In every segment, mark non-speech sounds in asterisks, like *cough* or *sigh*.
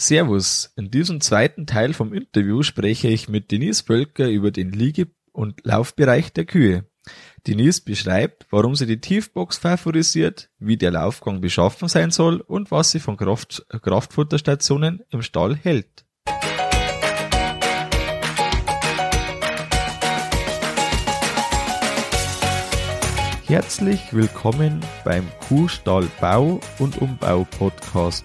Servus, in diesem zweiten Teil vom Interview spreche ich mit Denise Völker über den Liege- und Laufbereich der Kühe. Denise beschreibt, warum sie die Tiefbox favorisiert, wie der Laufgang beschaffen sein soll und was sie von Kraft Kraftfutterstationen im Stall hält. Herzlich willkommen beim Kuhstall Bau und Umbau Podcast.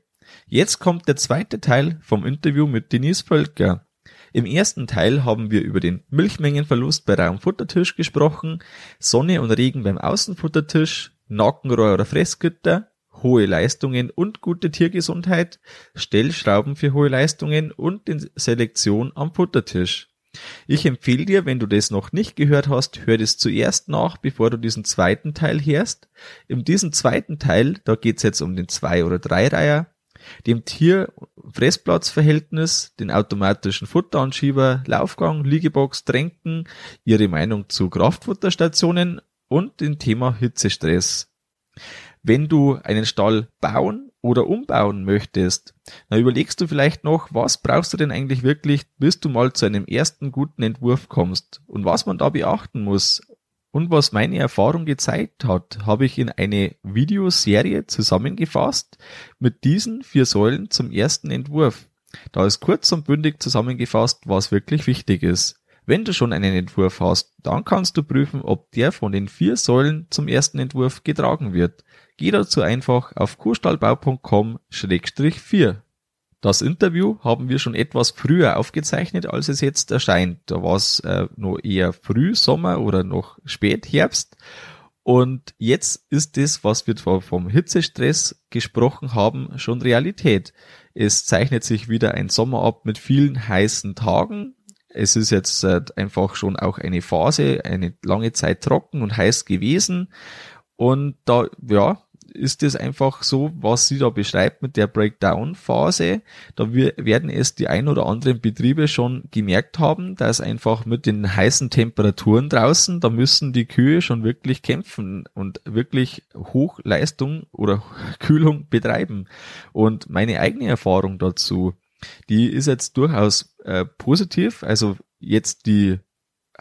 Jetzt kommt der zweite Teil vom Interview mit Denise Völker. Im ersten Teil haben wir über den Milchmengenverlust bei Raumfuttertisch gesprochen, Sonne und Regen beim Außenfuttertisch, Nackenrohr oder Fressgitter, hohe Leistungen und gute Tiergesundheit, Stellschrauben für hohe Leistungen und die Selektion am Futtertisch. Ich empfehle dir, wenn du das noch nicht gehört hast, hör das zuerst nach, bevor du diesen zweiten Teil hörst. In diesem zweiten Teil, da geht's jetzt um den Zwei- oder Dreireiher, dem Tier-Fressplatzverhältnis, den automatischen Futteranschieber, Laufgang, Liegebox, Tränken, ihre Meinung zu Kraftfutterstationen und dem Thema Hitzestress. Wenn du einen Stall bauen oder umbauen möchtest, dann überlegst du vielleicht noch, was brauchst du denn eigentlich wirklich, bis du mal zu einem ersten guten Entwurf kommst und was man da beachten muss. Und was meine Erfahrung gezeigt hat, habe ich in eine Videoserie zusammengefasst mit diesen vier Säulen zum ersten Entwurf. Da ist kurz und bündig zusammengefasst, was wirklich wichtig ist. Wenn du schon einen Entwurf hast, dann kannst du prüfen, ob der von den vier Säulen zum ersten Entwurf getragen wird. Geh dazu einfach auf kurstallbau.com-4. Das Interview haben wir schon etwas früher aufgezeichnet, als es jetzt erscheint. Da war es äh, noch eher Frühsommer oder noch Spätherbst. Und jetzt ist das, was wir vom Hitzestress gesprochen haben, schon Realität. Es zeichnet sich wieder ein Sommer ab mit vielen heißen Tagen. Es ist jetzt äh, einfach schon auch eine Phase, eine lange Zeit trocken und heiß gewesen. Und da, ja, ist es einfach so, was sie da beschreibt mit der Breakdown-Phase. Da werden es die ein oder anderen Betriebe schon gemerkt haben, dass einfach mit den heißen Temperaturen draußen, da müssen die Kühe schon wirklich kämpfen und wirklich Hochleistung oder *laughs* Kühlung betreiben. Und meine eigene Erfahrung dazu, die ist jetzt durchaus äh, positiv. Also jetzt die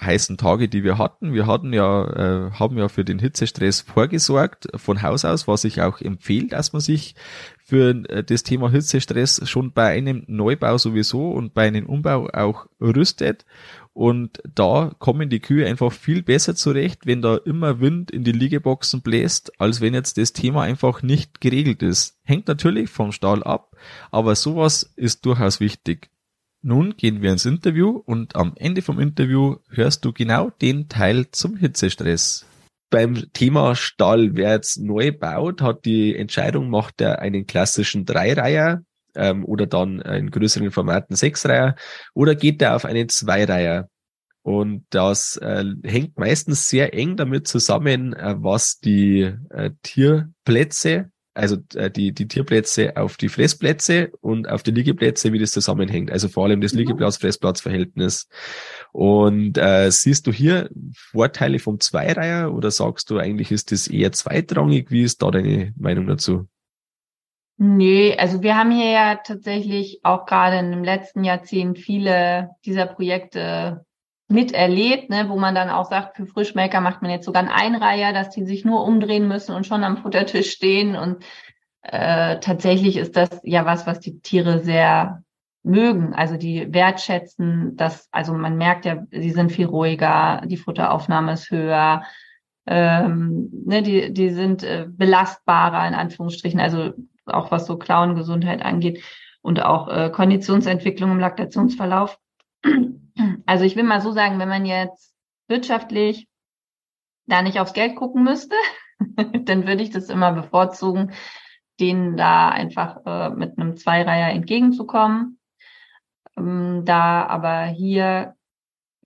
heißen Tage, die wir hatten. Wir hatten ja, äh, haben ja für den Hitzestress vorgesorgt von Haus aus, was ich auch empfehle, dass man sich für äh, das Thema Hitzestress schon bei einem Neubau sowieso und bei einem Umbau auch rüstet. Und da kommen die Kühe einfach viel besser zurecht, wenn da immer Wind in die Liegeboxen bläst, als wenn jetzt das Thema einfach nicht geregelt ist. Hängt natürlich vom Stall ab, aber sowas ist durchaus wichtig. Nun gehen wir ins Interview und am Ende vom Interview hörst du genau den Teil zum Hitzestress. Beim Thema Stall, wer jetzt neu baut, hat die Entscheidung, macht er einen klassischen Dreireiher ähm, oder dann in größeren Formaten Sechsreiher oder geht er auf einen Zweireiher. Und das äh, hängt meistens sehr eng damit zusammen, äh, was die äh, Tierplätze also äh, die, die Tierplätze auf die Fressplätze und auf die Liegeplätze, wie das zusammenhängt. Also vor allem das mhm. Liegeplatz-Fressplatz-Verhältnis. Und äh, siehst du hier Vorteile vom Zweireiher oder sagst du eigentlich, ist das eher zweitrangig? Wie ist da deine Meinung dazu? Nee, also wir haben hier ja tatsächlich auch gerade im letzten Jahrzehnt viele dieser Projekte miterlebt, ne, wo man dann auch sagt, für Frischmelker macht man jetzt sogar einen Einreiher, dass die sich nur umdrehen müssen und schon am Futtertisch stehen. Und äh, tatsächlich ist das ja was, was die Tiere sehr mögen. Also die wertschätzen, dass, also man merkt ja, sie sind viel ruhiger, die Futteraufnahme ist höher, ähm, ne, die, die sind äh, belastbarer in Anführungsstrichen, also auch was so Klauengesundheit angeht und auch äh, Konditionsentwicklung im Laktationsverlauf. Also ich will mal so sagen, wenn man jetzt wirtschaftlich da nicht aufs Geld gucken müsste, *laughs* dann würde ich das immer bevorzugen, denen da einfach äh, mit einem Zweireiher entgegenzukommen. Ähm, da aber hier,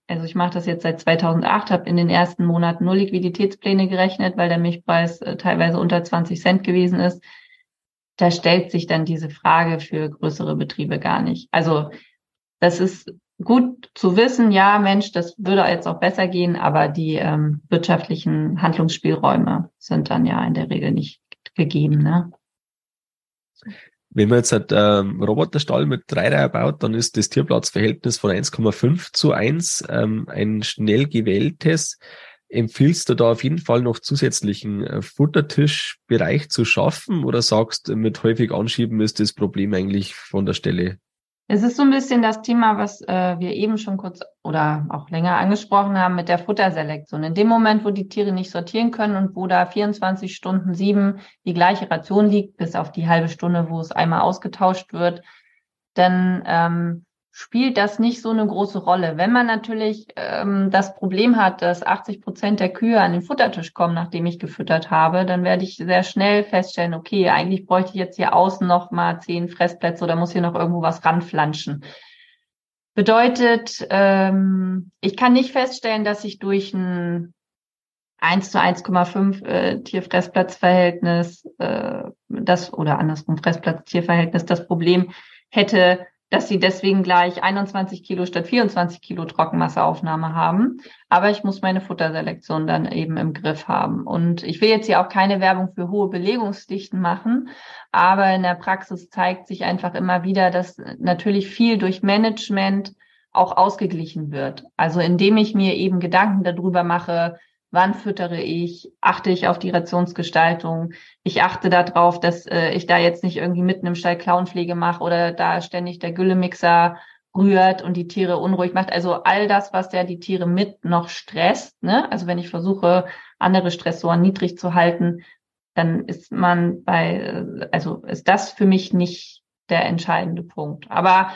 also ich mache das jetzt seit 2008, habe in den ersten Monaten nur Liquiditätspläne gerechnet, weil der Milchpreis äh, teilweise unter 20 Cent gewesen ist. Da stellt sich dann diese Frage für größere Betriebe gar nicht. Also das ist gut zu wissen, ja, Mensch, das würde jetzt auch besser gehen, aber die ähm, wirtschaftlichen Handlungsspielräume sind dann ja in der Regel nicht gegeben. Ne? Wenn man jetzt einen ähm, Roboterstall mit Dreireiher baut, dann ist das Tierplatzverhältnis von 1,5 zu 1 ähm, ein schnell gewähltes. Empfiehlst du da auf jeden Fall noch zusätzlichen äh, Futtertischbereich zu schaffen oder sagst, mit häufig Anschieben ist das Problem eigentlich von der Stelle es ist so ein bisschen das Thema, was äh, wir eben schon kurz oder auch länger angesprochen haben mit der Futterselektion. In dem Moment, wo die Tiere nicht sortieren können und wo da 24 Stunden sieben die gleiche Ration liegt, bis auf die halbe Stunde, wo es einmal ausgetauscht wird, dann ähm, spielt das nicht so eine große Rolle. Wenn man natürlich ähm, das Problem hat, dass 80 Prozent der Kühe an den Futtertisch kommen, nachdem ich gefüttert habe, dann werde ich sehr schnell feststellen, okay, eigentlich bräuchte ich jetzt hier außen noch mal zehn Fressplätze oder muss hier noch irgendwo was ranflanschen. Bedeutet, ähm, ich kann nicht feststellen, dass ich durch ein 1 zu 1,5 äh, Tierfressplatzverhältnis, äh, das oder andersrum Fressplatz-Tierverhältnis das Problem hätte, dass sie deswegen gleich 21 Kilo statt 24 Kilo Trockenmasseaufnahme haben. Aber ich muss meine Futterselektion dann eben im Griff haben. Und ich will jetzt hier auch keine Werbung für hohe Belegungsdichten machen. Aber in der Praxis zeigt sich einfach immer wieder, dass natürlich viel durch Management auch ausgeglichen wird. Also indem ich mir eben Gedanken darüber mache, wann füttere ich, achte ich auf die Rationsgestaltung, ich achte darauf, dass äh, ich da jetzt nicht irgendwie mitten im Stall Klauenpflege mache oder da ständig der Güllemixer rührt und die Tiere unruhig macht. Also all das, was ja die Tiere mit noch stresst. Ne? Also wenn ich versuche, andere Stressoren niedrig zu halten, dann ist man bei, äh, also ist das für mich nicht der entscheidende Punkt. Aber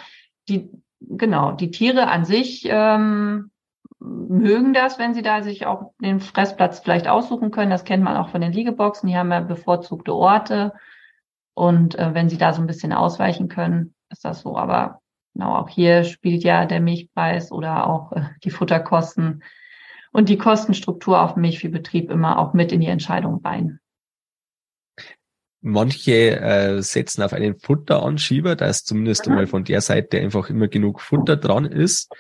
die, genau, die Tiere an sich ähm, mögen das, wenn sie da sich auch den Fressplatz vielleicht aussuchen können. Das kennt man auch von den Liegeboxen. Die haben ja bevorzugte Orte. Und äh, wenn sie da so ein bisschen ausweichen können, ist das so. Aber genau, auch hier spielt ja der Milchpreis oder auch äh, die Futterkosten und die Kostenstruktur auf Milchviehbetrieb immer auch mit in die Entscheidung rein. Manche äh, setzen auf einen Futteranschieber, da ist zumindest einmal von der Seite einfach immer genug Futter dran ist.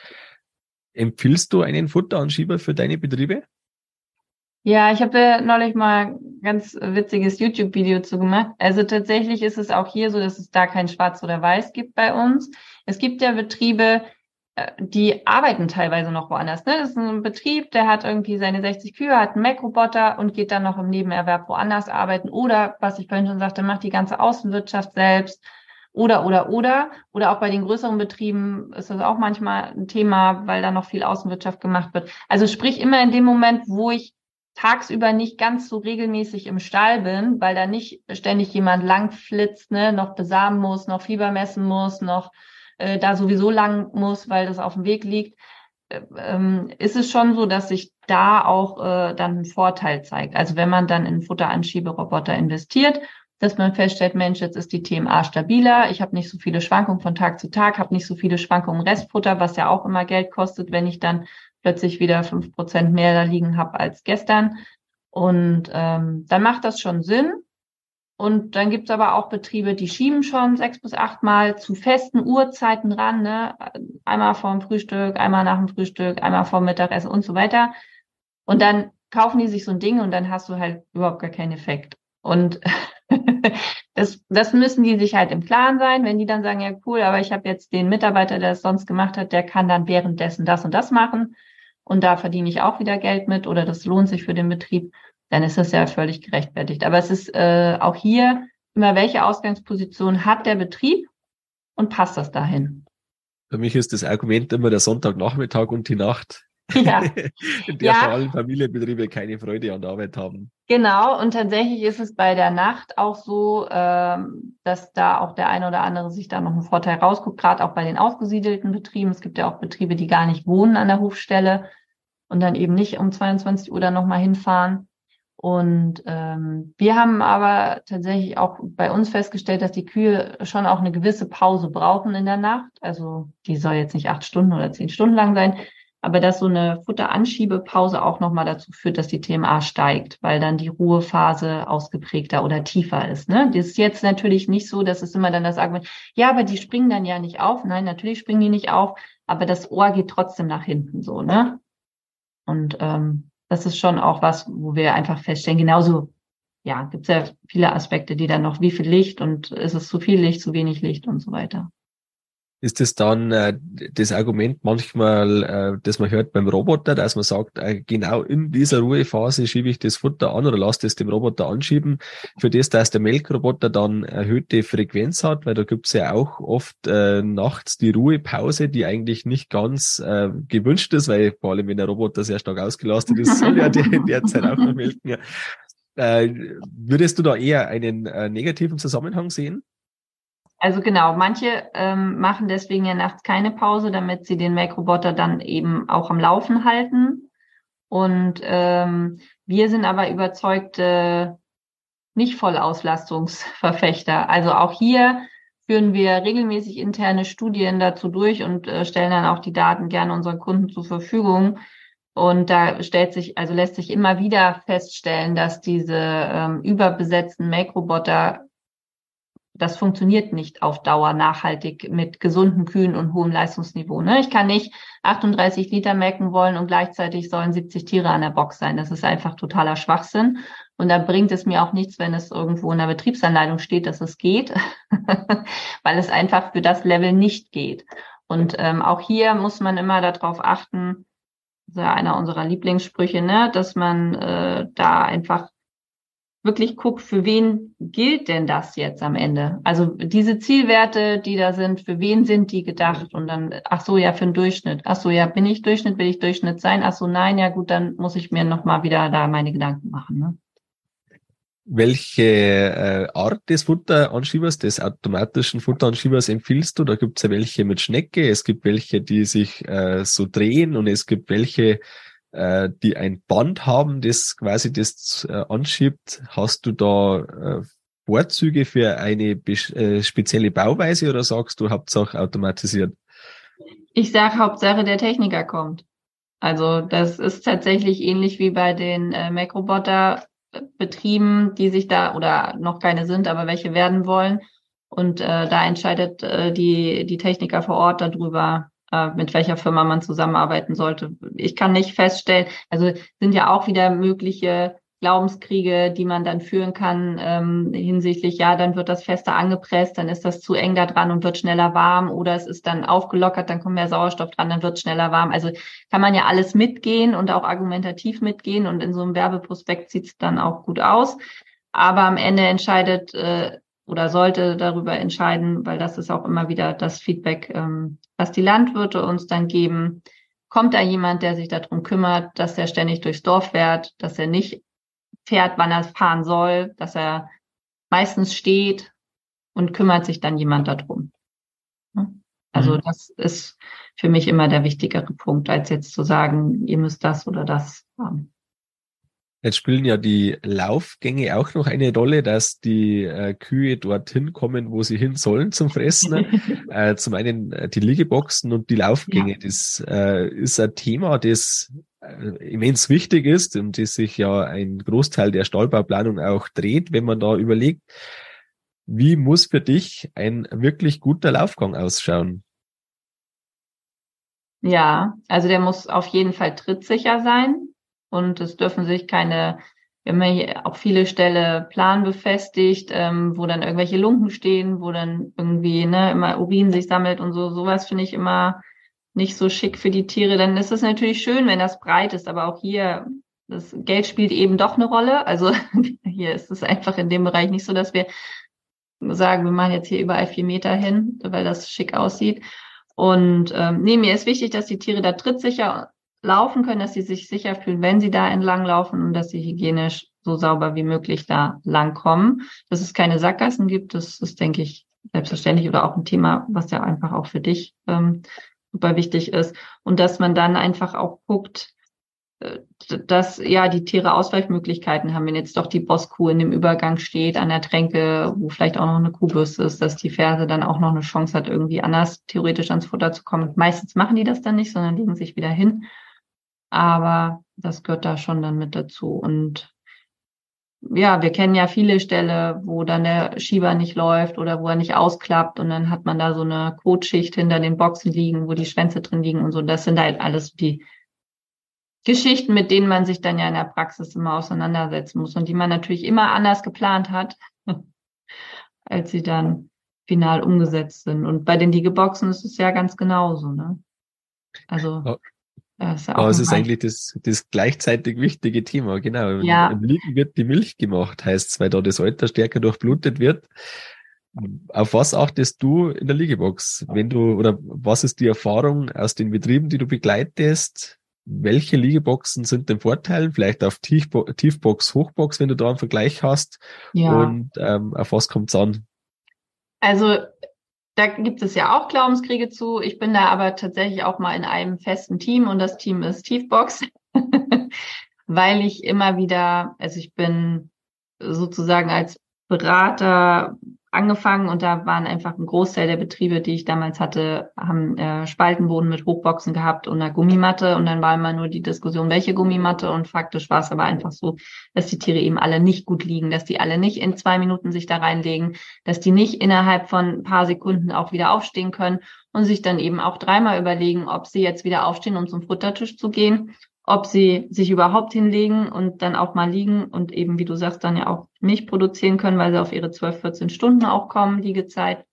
Empfiehlst du einen Futteranschieber für deine Betriebe? Ja, ich habe neulich mal ein ganz witziges YouTube-Video zu gemacht. Also tatsächlich ist es auch hier so, dass es da kein Schwarz oder Weiß gibt bei uns. Es gibt ja Betriebe, äh, die arbeiten teilweise noch woanders. Ne? Das ist ein Betrieb, der hat irgendwie seine 60 Kühe, hat einen Mac-Roboter und geht dann noch im Nebenerwerb woanders arbeiten. Oder, was ich vorhin schon sagte, macht die ganze Außenwirtschaft selbst oder, oder, oder. Oder auch bei den größeren Betrieben ist das auch manchmal ein Thema, weil da noch viel Außenwirtschaft gemacht wird. Also sprich immer in dem Moment, wo ich tagsüber nicht ganz so regelmäßig im Stall bin, weil da nicht ständig jemand langflitzt, ne, noch besamen muss, noch Fieber messen muss, noch äh, da sowieso lang muss, weil das auf dem Weg liegt, äh, ähm, ist es schon so, dass sich da auch äh, dann ein Vorteil zeigt. Also wenn man dann in Futteranschieberoboter investiert dass man feststellt, Mensch, jetzt ist die TMA stabiler, ich habe nicht so viele Schwankungen von Tag zu Tag, habe nicht so viele Schwankungen Restfutter, was ja auch immer Geld kostet, wenn ich dann plötzlich wieder fünf Prozent mehr da liegen habe als gestern. Und ähm, dann macht das schon Sinn. Und dann gibt's aber auch Betriebe, die schieben schon sechs bis acht Mal zu festen Uhrzeiten ran, ne? einmal vorm Frühstück, einmal nach dem Frühstück, einmal vorm Mittagessen und so weiter. Und dann kaufen die sich so ein Ding und dann hast du halt überhaupt gar keinen Effekt. Und *laughs* *laughs* das, das müssen die sich halt im Klaren sein, wenn die dann sagen, ja cool, aber ich habe jetzt den Mitarbeiter, der es sonst gemacht hat, der kann dann währenddessen das und das machen und da verdiene ich auch wieder Geld mit oder das lohnt sich für den Betrieb, dann ist das ja völlig gerechtfertigt. Aber es ist äh, auch hier immer, welche Ausgangsposition hat der Betrieb und passt das dahin? Für mich ist das Argument immer der Sonntagnachmittag und die Nacht. Ja. *laughs* in der ja. vor allem Familienbetriebe keine Freude an der Arbeit haben. Genau, und tatsächlich ist es bei der Nacht auch so, ähm, dass da auch der eine oder andere sich da noch einen Vorteil rausguckt, gerade auch bei den ausgesiedelten Betrieben. Es gibt ja auch Betriebe, die gar nicht wohnen an der Hofstelle und dann eben nicht um 22 Uhr dann nochmal hinfahren. Und ähm, wir haben aber tatsächlich auch bei uns festgestellt, dass die Kühe schon auch eine gewisse Pause brauchen in der Nacht. Also die soll jetzt nicht acht Stunden oder zehn Stunden lang sein, aber dass so eine Futteranschiebepause auch nochmal dazu führt, dass die TMA steigt, weil dann die Ruhephase ausgeprägter oder tiefer ist. Ne? Das ist jetzt natürlich nicht so, dass es immer dann das Argument, ja, aber die springen dann ja nicht auf. Nein, natürlich springen die nicht auf, aber das Ohr geht trotzdem nach hinten so, ne? Und ähm, das ist schon auch was, wo wir einfach feststellen, genauso, ja, gibt es ja viele Aspekte, die dann noch, wie viel Licht und ist es zu viel Licht, zu wenig Licht und so weiter ist es dann äh, das Argument manchmal, äh, das man hört beim Roboter, dass man sagt, äh, genau in dieser Ruhephase schiebe ich das Futter an oder lasse das dem Roboter anschieben, für das, dass der Melkroboter dann erhöhte Frequenz hat, weil da gibt's ja auch oft äh, nachts die Ruhepause, die eigentlich nicht ganz äh, gewünscht ist, weil vor allem wenn der Roboter sehr stark ausgelastet ist, soll ja der in der Zeit auch noch melken. Äh, würdest du da eher einen äh, negativen Zusammenhang sehen? Also genau, manche ähm, machen deswegen ja nachts keine Pause, damit sie den Make-Roboter dann eben auch am Laufen halten. Und ähm, wir sind aber überzeugte nicht Vollauslastungsverfechter. Also auch hier führen wir regelmäßig interne Studien dazu durch und äh, stellen dann auch die Daten gerne unseren Kunden zur Verfügung. Und da stellt sich, also lässt sich immer wieder feststellen, dass diese ähm, überbesetzten Make-Roboter das funktioniert nicht auf Dauer nachhaltig mit gesunden Kühen und hohem Leistungsniveau. Ne? Ich kann nicht 38 Liter melken wollen und gleichzeitig sollen 70 Tiere an der Box sein. Das ist einfach totaler Schwachsinn. Und da bringt es mir auch nichts, wenn es irgendwo in der Betriebsanleitung steht, dass es geht, *laughs* weil es einfach für das Level nicht geht. Und ähm, auch hier muss man immer darauf achten, das ist ja einer unserer Lieblingssprüche, ne, dass man äh, da einfach wirklich guckt, für wen gilt denn das jetzt am Ende? Also diese Zielwerte, die da sind, für wen sind die gedacht? Und dann, ach so, ja, für den Durchschnitt. Ach so, ja, bin ich Durchschnitt, will ich Durchschnitt sein? Ach so, nein, ja gut, dann muss ich mir nochmal wieder da meine Gedanken machen. Ne? Welche äh, Art des Futteranschiebers, des automatischen Futteranschiebers empfiehlst du? Da gibt es ja welche mit Schnecke, es gibt welche, die sich äh, so drehen und es gibt welche, äh, die ein Band haben, das quasi das äh, anschiebt, hast du da äh, Vorzüge für eine äh, spezielle Bauweise oder sagst du Hauptsache automatisiert? Ich sage Hauptsache der Techniker kommt. Also das ist tatsächlich ähnlich wie bei den äh, Mac-Roboter Betrieben, die sich da oder noch keine sind, aber welche werden wollen. Und äh, da entscheidet äh, die, die Techniker vor Ort darüber, mit welcher Firma man zusammenarbeiten sollte. Ich kann nicht feststellen, also sind ja auch wieder mögliche Glaubenskriege, die man dann führen kann ähm, hinsichtlich, ja, dann wird das fester angepresst, dann ist das zu eng da dran und wird schneller warm oder es ist dann aufgelockert, dann kommt mehr Sauerstoff dran, dann wird schneller warm. Also kann man ja alles mitgehen und auch argumentativ mitgehen und in so einem Werbeprospekt sieht es dann auch gut aus. Aber am Ende entscheidet äh, oder sollte darüber entscheiden, weil das ist auch immer wieder das Feedback, ähm, was die Landwirte uns dann geben. Kommt da jemand, der sich darum kümmert, dass er ständig durchs Dorf fährt, dass er nicht fährt, wann er fahren soll, dass er meistens steht und kümmert sich dann jemand darum. Also mhm. das ist für mich immer der wichtigere Punkt, als jetzt zu sagen, ihr müsst das oder das haben. Jetzt spielen ja die Laufgänge auch noch eine Rolle, dass die äh, Kühe dorthin kommen, wo sie hin sollen zum Fressen. *laughs* äh, zum einen äh, die Liegeboxen und die Laufgänge. Ja. Das äh, ist ein Thema, das äh, immens wichtig ist und das sich ja ein Großteil der Stallbauplanung auch dreht, wenn man da überlegt, wie muss für dich ein wirklich guter Laufgang ausschauen? Ja, also der muss auf jeden Fall trittsicher sein und es dürfen sich keine, wir haben hier auch viele Stelle Plan befestigt, ähm, wo dann irgendwelche Lumpen stehen, wo dann irgendwie ne, immer Urin sich sammelt und so. Sowas finde ich immer nicht so schick für die Tiere. Dann ist es natürlich schön, wenn das breit ist, aber auch hier, das Geld spielt eben doch eine Rolle. Also *laughs* hier ist es einfach in dem Bereich nicht so, dass wir sagen, wir machen jetzt hier überall vier Meter hin, weil das schick aussieht. Und ähm, nee, mir ist wichtig, dass die Tiere da trittsicher laufen können, dass sie sich sicher fühlen, wenn sie da entlang laufen und dass sie hygienisch so sauber wie möglich da lang kommen. Dass es keine Sackgassen gibt, das ist, denke ich, selbstverständlich oder auch ein Thema, was ja einfach auch für dich ähm, super wichtig ist. Und dass man dann einfach auch guckt, äh, dass ja die Tiere Ausweichmöglichkeiten haben, wenn jetzt doch die Bosskuh in dem Übergang steht an der Tränke, wo vielleicht auch noch eine Kuhbürste ist, dass die Ferse dann auch noch eine Chance hat, irgendwie anders theoretisch ans Futter zu kommen. Meistens machen die das dann nicht, sondern legen sich wieder hin. Aber das gehört da schon dann mit dazu. Und ja, wir kennen ja viele Ställe, wo dann der Schieber nicht läuft oder wo er nicht ausklappt und dann hat man da so eine Kotschicht hinter den Boxen liegen, wo die Schwänze drin liegen und so. Das sind halt alles die Geschichten, mit denen man sich dann ja in der Praxis immer auseinandersetzen muss und die man natürlich immer anders geplant hat, *laughs* als sie dann final umgesetzt sind. Und bei den Liegeboxen ist es ja ganz genauso, ne? Also. Das Aber es ist eigentlich das, das gleichzeitig wichtige Thema, genau. Ja. Im Liegen wird die Milch gemacht, heißt weil da das Alter stärker durchblutet wird. Auf was achtest du in der Liegebox? Wenn du, oder was ist die Erfahrung aus den Betrieben, die du begleitest? welche Liegeboxen sind den Vorteil? Vielleicht auf Tiefbo Tiefbox, Hochbox, wenn du da einen Vergleich hast. Ja. Und ähm, auf was kommt es an? Also da gibt es ja auch Glaubenskriege zu. Ich bin da aber tatsächlich auch mal in einem festen Team und das Team ist Tiefbox, *laughs* weil ich immer wieder, also ich bin sozusagen als Berater angefangen und da waren einfach ein Großteil der Betriebe, die ich damals hatte, haben äh, Spaltenboden mit Hochboxen gehabt und einer Gummimatte. Und dann war immer nur die Diskussion, welche Gummimatte? Und faktisch war es aber einfach so, dass die Tiere eben alle nicht gut liegen, dass die alle nicht in zwei Minuten sich da reinlegen, dass die nicht innerhalb von ein paar Sekunden auch wieder aufstehen können und sich dann eben auch dreimal überlegen, ob sie jetzt wieder aufstehen, um zum Futtertisch zu gehen ob sie sich überhaupt hinlegen und dann auch mal liegen und eben, wie du sagst, dann ja auch Milch produzieren können, weil sie auf ihre 12, 14 Stunden auch kommen, Liegezeit.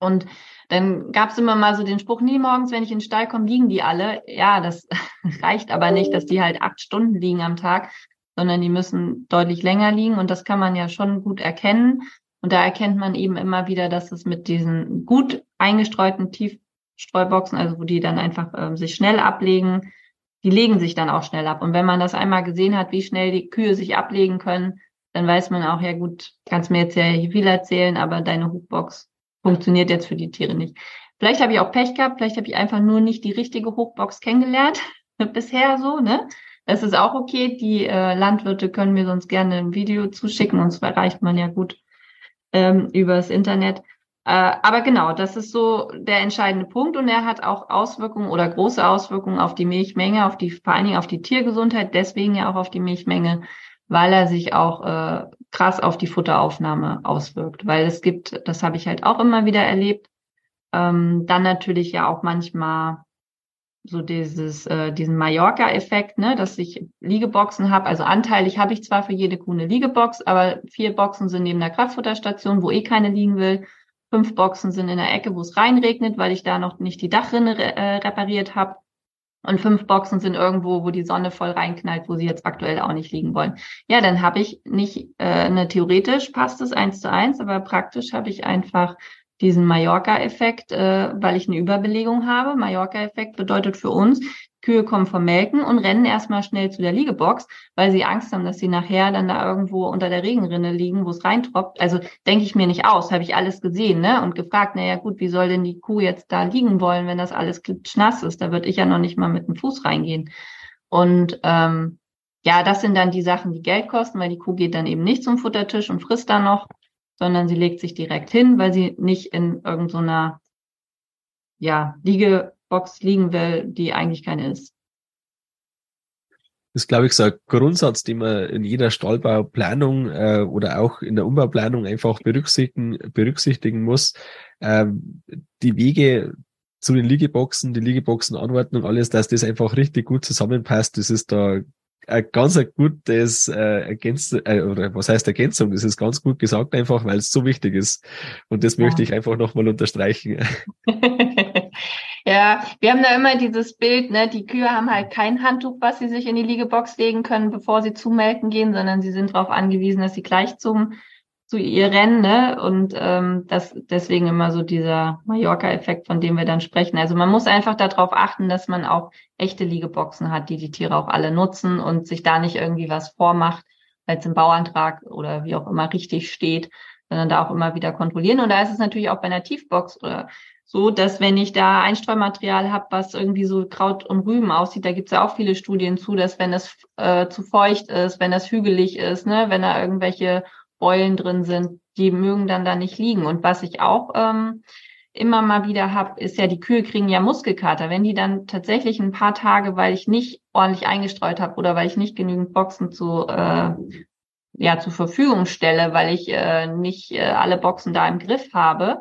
Und dann gab es immer mal so den Spruch, nie morgens, wenn ich in den Stall komme, liegen die alle. Ja, das *laughs* reicht aber nicht, dass die halt acht Stunden liegen am Tag, sondern die müssen deutlich länger liegen und das kann man ja schon gut erkennen. Und da erkennt man eben immer wieder, dass es mit diesen gut eingestreuten Tiefstreuboxen, also wo die dann einfach äh, sich schnell ablegen, die legen sich dann auch schnell ab. Und wenn man das einmal gesehen hat, wie schnell die Kühe sich ablegen können, dann weiß man auch, ja gut, kannst mir jetzt ja viel erzählen, aber deine Hochbox funktioniert jetzt für die Tiere nicht. Vielleicht habe ich auch Pech gehabt, vielleicht habe ich einfach nur nicht die richtige Hochbox kennengelernt *laughs* bisher so, ne? Das ist auch okay. Die äh, Landwirte können mir sonst gerne ein Video zuschicken, und zwar erreicht man ja gut ähm, übers Internet. Äh, aber genau, das ist so der entscheidende Punkt und er hat auch Auswirkungen oder große Auswirkungen auf die Milchmenge, auf die, vor allen Dingen auf die Tiergesundheit, deswegen ja auch auf die Milchmenge, weil er sich auch äh, krass auf die Futteraufnahme auswirkt. Weil es gibt, das habe ich halt auch immer wieder erlebt, ähm, dann natürlich ja auch manchmal so dieses, äh, diesen Mallorca-Effekt, ne, dass ich Liegeboxen habe. Also anteilig habe ich zwar für jede Kuh eine Liegebox, aber vier Boxen sind neben der Kraftfutterstation, wo eh keine liegen will. Fünf Boxen sind in der Ecke, wo es reinregnet, weil ich da noch nicht die Dachrinne äh, repariert habe. Und fünf Boxen sind irgendwo, wo die Sonne voll reinknallt, wo sie jetzt aktuell auch nicht liegen wollen. Ja, dann habe ich nicht, äh, eine theoretisch passt es eins zu eins, aber praktisch habe ich einfach diesen Mallorca-Effekt, äh, weil ich eine Überbelegung habe. Mallorca-Effekt bedeutet für uns, Kühe kommen vom Melken und rennen erstmal schnell zu der Liegebox, weil sie Angst haben, dass sie nachher dann da irgendwo unter der Regenrinne liegen, wo es reintropft. Also denke ich mir nicht aus, habe ich alles gesehen, ne? Und gefragt, naja gut, wie soll denn die Kuh jetzt da liegen wollen, wenn das alles klitschnass ist? Da würde ich ja noch nicht mal mit dem Fuß reingehen. Und ähm, ja, das sind dann die Sachen, die Geld kosten, weil die Kuh geht dann eben nicht zum Futtertisch und frisst da noch, sondern sie legt sich direkt hin, weil sie nicht in irgendeiner ja, Liege Box liegen will, die eigentlich keine ist. Das ist, glaube ich, so ein Grundsatz, den man in jeder Stallbauplanung äh, oder auch in der Umbauplanung einfach berücksichtigen, berücksichtigen muss. Ähm, die Wege zu den Liegeboxen, die Liegeboxenanordnung, alles, dass das einfach richtig gut zusammenpasst, das ist da ein ganz ein gutes äh, Ergänzung, äh, oder was heißt Ergänzung? Das ist ganz gut gesagt einfach, weil es so wichtig ist. Und das ja. möchte ich einfach nochmal unterstreichen. *laughs* ja, wir haben da immer dieses Bild, ne, die Kühe haben halt kein Handtuch, was sie sich in die Liegebox legen können, bevor sie zumelken gehen, sondern sie sind darauf angewiesen, dass sie gleich zum zu ihr rennen, ne? Und ähm, das deswegen immer so dieser Mallorca-Effekt, von dem wir dann sprechen. Also man muss einfach darauf achten, dass man auch echte Liegeboxen hat, die die Tiere auch alle nutzen und sich da nicht irgendwie was vormacht, weil es im Bauantrag oder wie auch immer richtig steht, sondern da auch immer wieder kontrollieren. Und da ist es natürlich auch bei einer Tiefbox oder so, dass wenn ich da Einstreumaterial habe, was irgendwie so Kraut und Rüben aussieht, da gibt's ja auch viele Studien zu, dass wenn es äh, zu feucht ist, wenn das hügelig ist, ne, wenn da irgendwelche Beulen drin sind, die mögen dann da nicht liegen. Und was ich auch ähm, immer mal wieder habe, ist ja, die Kühe kriegen ja Muskelkater. Wenn die dann tatsächlich ein paar Tage, weil ich nicht ordentlich eingestreut habe oder weil ich nicht genügend Boxen zu äh, ja zur Verfügung stelle, weil ich äh, nicht äh, alle Boxen da im Griff habe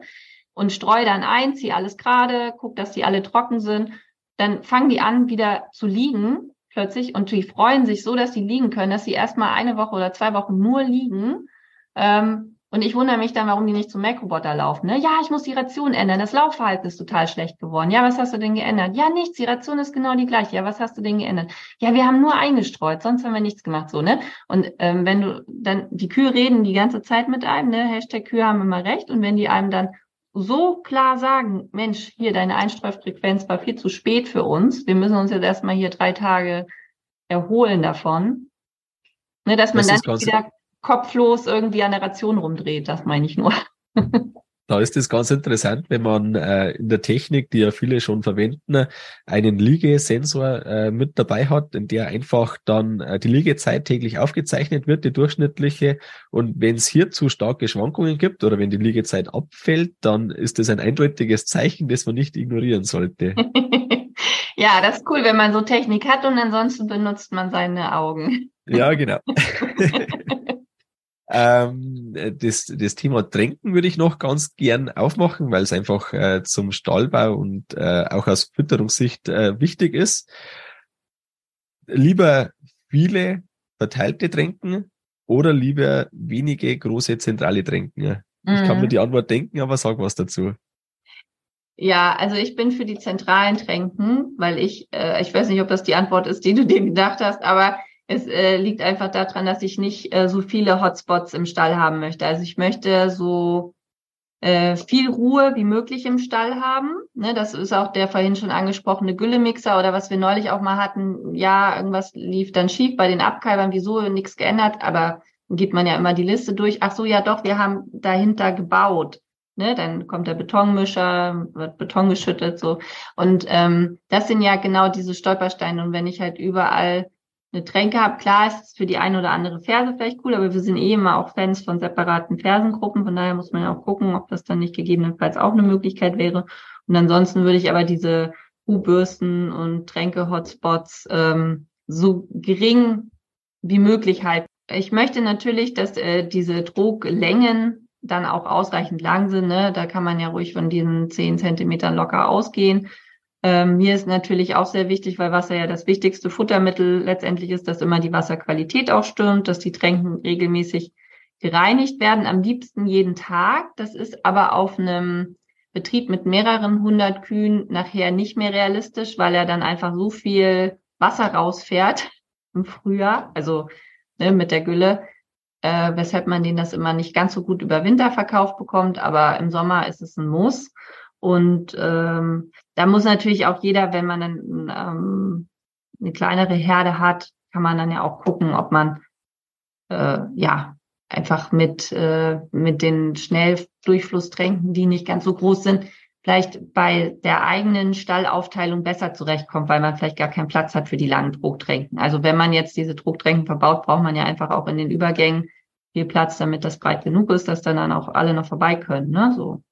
und streue dann ein, ziehe alles gerade, guck, dass die alle trocken sind, dann fangen die an wieder zu liegen plötzlich und die freuen sich so, dass sie liegen können, dass sie erstmal eine Woche oder zwei Wochen nur liegen. Ähm, und ich wundere mich dann, warum die nicht zum Mac-Roboter laufen. Ne? Ja, ich muss die Ration ändern. Das Laufverhalten ist total schlecht geworden. Ja, was hast du denn geändert? Ja, nichts. Die Ration ist genau die gleiche. Ja, was hast du denn geändert? Ja, wir haben nur eingestreut. Sonst haben wir nichts gemacht. So, ne? Und ähm, wenn du dann, die Kühe reden die ganze Zeit mit einem, ne? Hashtag Kühe haben immer recht. Und wenn die einem dann so klar sagen, Mensch, hier, deine Einstreufrequenz war viel zu spät für uns. Wir müssen uns jetzt erstmal hier drei Tage erholen davon. Ne, dass man das dann wieder kopflos irgendwie an der Ration rumdreht, das meine ich nur. *laughs* Da ist es ganz interessant, wenn man äh, in der Technik, die ja viele schon verwenden, einen Liegesensor äh, mit dabei hat, in der einfach dann äh, die Liegezeit täglich aufgezeichnet wird, die durchschnittliche. Und wenn es hier zu starke Schwankungen gibt oder wenn die Liegezeit abfällt, dann ist das ein eindeutiges Zeichen, das man nicht ignorieren sollte. *laughs* ja, das ist cool, wenn man so Technik hat und ansonsten benutzt man seine Augen. Ja, genau. *laughs* Ähm, das, das Thema Tränken würde ich noch ganz gern aufmachen, weil es einfach äh, zum Stallbau und äh, auch aus Fütterungssicht äh, wichtig ist. Lieber viele verteilte Tränken oder lieber wenige große zentrale Tränken? Mhm. Ich kann mir mhm. die Antwort denken, aber sag was dazu. Ja, also ich bin für die zentralen Tränken, weil ich, äh, ich weiß nicht, ob das die Antwort ist, die du dir gedacht hast, aber es äh, liegt einfach daran, dass ich nicht äh, so viele Hotspots im Stall haben möchte. Also ich möchte so äh, viel Ruhe wie möglich im Stall haben. Ne, das ist auch der vorhin schon angesprochene Güllemixer oder was wir neulich auch mal hatten. Ja, irgendwas lief dann schief bei den Abkalbern, wieso nichts geändert, aber geht man ja immer die Liste durch. Ach so, ja doch, wir haben dahinter gebaut. Ne, dann kommt der Betonmischer, wird Beton geschüttet, so. Und ähm, das sind ja genau diese Stolpersteine. Und wenn ich halt überall eine Tränke habe. Klar ist es für die eine oder andere Ferse vielleicht cool, aber wir sind eh immer auch Fans von separaten Fersengruppen. Von daher muss man ja auch gucken, ob das dann nicht gegebenenfalls auch eine Möglichkeit wäre. Und ansonsten würde ich aber diese U-Bürsten und Tränke-Hotspots ähm, so gering wie möglich halten. Ich möchte natürlich, dass äh, diese Drucklängen dann auch ausreichend lang sind. Ne? Da kann man ja ruhig von diesen zehn Zentimetern locker ausgehen. Ähm, mir ist natürlich auch sehr wichtig, weil Wasser ja das wichtigste Futtermittel letztendlich ist, dass immer die Wasserqualität auch stimmt, dass die Tränken regelmäßig gereinigt werden, am liebsten jeden Tag. Das ist aber auf einem Betrieb mit mehreren hundert Kühen nachher nicht mehr realistisch, weil er dann einfach so viel Wasser rausfährt *laughs* im Frühjahr, also ne, mit der Gülle, äh, weshalb man den das immer nicht ganz so gut über Winter verkauft bekommt, aber im Sommer ist es ein Muss. Und ähm, da muss natürlich auch jeder, wenn man dann ähm, eine kleinere Herde hat, kann man dann ja auch gucken, ob man äh, ja einfach mit äh, mit den Schnelldurchflusstränken, die nicht ganz so groß sind, vielleicht bei der eigenen Stallaufteilung besser zurechtkommt, weil man vielleicht gar keinen Platz hat für die langen Drucktränken. Also wenn man jetzt diese Drucktränken verbaut, braucht man ja einfach auch in den Übergängen viel Platz, damit das breit genug ist, dass dann, dann auch alle noch vorbei können. Ne? So.